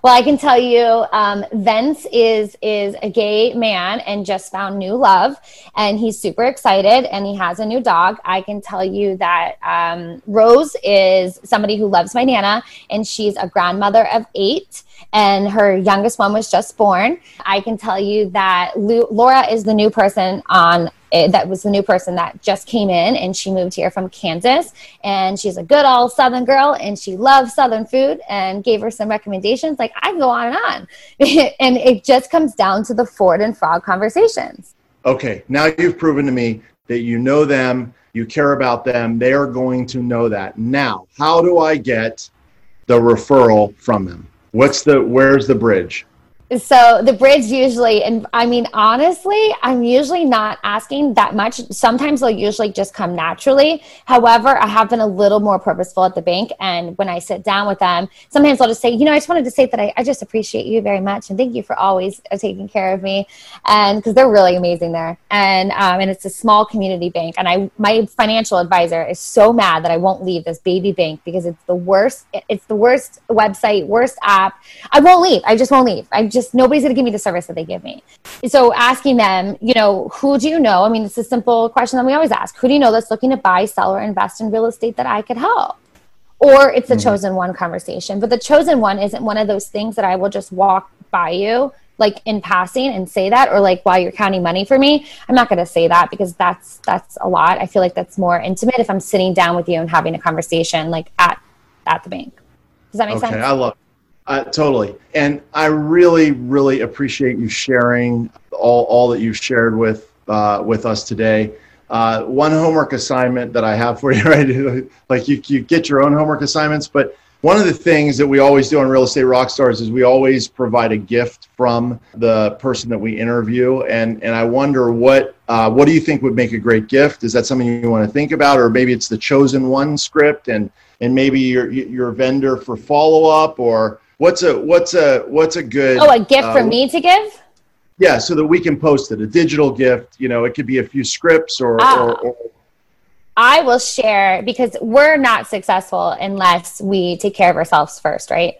Well, I can tell you, um, Vince is is a gay man and just found new love, and he's super excited, and he has a new dog. I can tell you that um, Rose is somebody who loves my nana, and she's a grandmother of eight, and her youngest one was just born. I can tell you that Lu- Laura is the new person on it, that was the new person that just came in and she moved here from Kansas and she's a good old Southern girl and she loves Southern food and gave her some recommendations. Like I can go on and on. and it just comes down to the Ford and Frog conversations. Okay. Now you've proven to me that you know them, you care about them. They are going to know that. Now, how do I get the referral from them? What's the, where's the bridge? So the bridge usually and i mean honestly i'm usually not asking that much. Sometimes they'll usually just come naturally. However i have been a little more purposeful at the bank. And when i sit down with them sometimes i'll just say you know i just wanted to say that i, I just appreciate you very much. And thank you for always uh, taking care of me. And because they're really amazing there. And um, and it's a small community bank. And i my financial advisor is so mad that i won't leave this baby bank because it's the worst it's the worst website worst app. I won't leave. I just won't leave. I just just nobody's going to give me the service that they give me. So asking them, you know, who do you know? I mean, it's a simple question that we always ask. Who do you know that's looking to buy, sell, or invest in real estate that I could help? Or it's a mm-hmm. chosen one conversation. But the chosen one isn't one of those things that I will just walk by you like in passing and say that or like while you're counting money for me i'm not going to say that because that's that's a lot i feel like that's more intimate if i'm sitting down with you and having a conversation like at at the bank does that make okay, sense i love uh, totally. And I really, really appreciate you sharing all, all that you've shared with, uh, with us today. Uh, one homework assignment that I have for you, right? like you, you get your own homework assignments, but one of the things that we always do on Real Estate Rockstars is we always provide a gift from the person that we interview. And, and I wonder what, uh, what do you think would make a great gift? Is that something you want to think about? Or maybe it's the chosen one script and, and maybe your, your vendor for follow up or what's a what's a what's a good oh a gift uh, for me to give yeah so that we can post it a digital gift you know it could be a few scripts or, ah. or, or I will share because we're not successful unless we take care of ourselves first, right?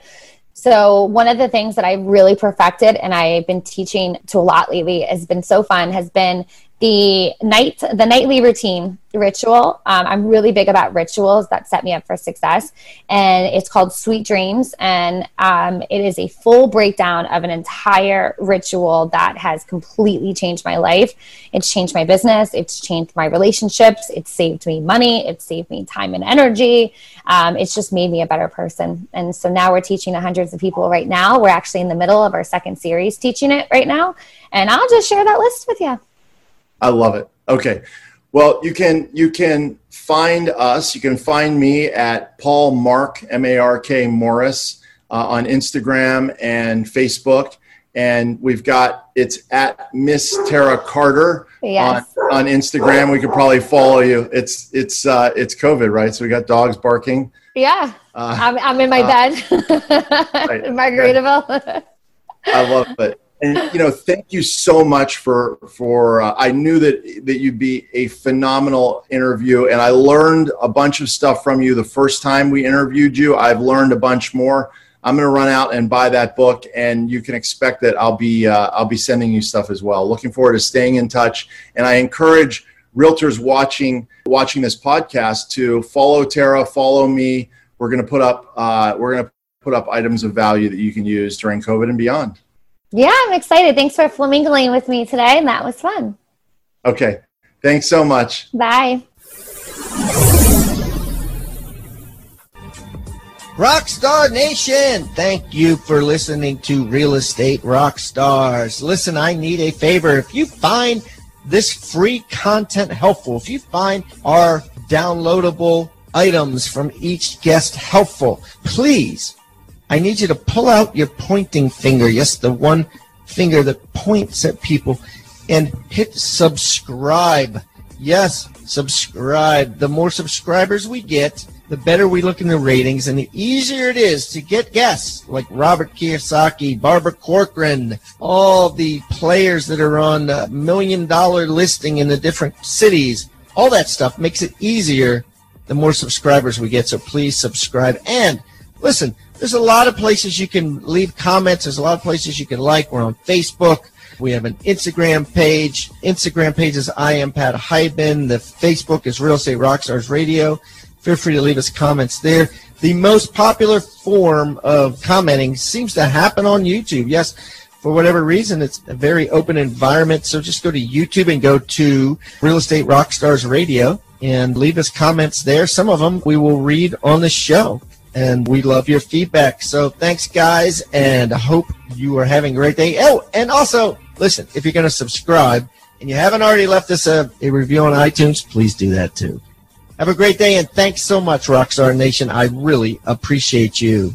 So one of the things that I've really perfected and I've been teaching to a lot lately has been so fun has been the night the nightly routine ritual um, i'm really big about rituals that set me up for success. And it's called sweet dreams. And um, it is a full breakdown of an entire ritual that has completely changed my life. It's changed my business. It's changed my relationships. It's saved me money. It's saved me time and energy. Um, it's just made me a better person. And so now we're teaching hundreds of people right now. We're actually in the middle of our second series teaching it right now. And i'll just share that list with you I love it. Okay. Well, you can you can find us. You can find me at Paul Mark M A R K Morris uh, on Instagram and Facebook, and we've got it's at Miss Tara Carter yes. on, on Instagram. We could probably follow you. It's it's uh, it's COVID, right? So we got dogs barking. Yeah, uh, I'm I'm in my uh, bed, right, Margaritaville. I love it and you know thank you so much for for uh, i knew that that you'd be a phenomenal interview and i learned a bunch of stuff from you the first time we interviewed you. I've learned a bunch more. I'm going to run out and buy that book and you can expect that i'll be uh, i'll be sending you stuff as well. Looking forward to staying in touch and i encourage realtors watching watching this podcast to follow tara follow me. We're going to put up uh, we're going to put up items of value that you can use during covid and beyond yeah, I'm excited. Thanks for flamingling with me today, and that was fun. Okay. Thanks so much. Bye. Rockstar Nation, thank you for listening to Real Estate Rockstars. Listen, I need a favor. If you find this free content helpful, if you find our downloadable items from each guest helpful, please I need you to pull out your pointing finger, yes, the one finger that points at people, and hit subscribe. Yes, subscribe. The more subscribers we get, the better we look in the ratings, and the easier it is to get guests like Robert Kiyosaki, Barbara Corcoran, all the players that are on the million dollar listing in the different cities. All that stuff makes it easier the more subscribers we get. So please subscribe. And listen, there's a lot of places you can leave comments. There's a lot of places you can like. We're on Facebook. We have an Instagram page. Instagram page is I am Pat Hiban. The Facebook is Real Estate Rockstars Radio. Feel free to leave us comments there. The most popular form of commenting seems to happen on YouTube. Yes, for whatever reason, it's a very open environment. So just go to YouTube and go to Real Estate Rockstars Radio and leave us comments there. Some of them we will read on the show and we love your feedback. So thanks, guys, and I hope you are having a great day. Oh, and also, listen, if you're going to subscribe and you haven't already left us a, a review on iTunes, please do that too. Have a great day, and thanks so much, Rockstar Nation. I really appreciate you.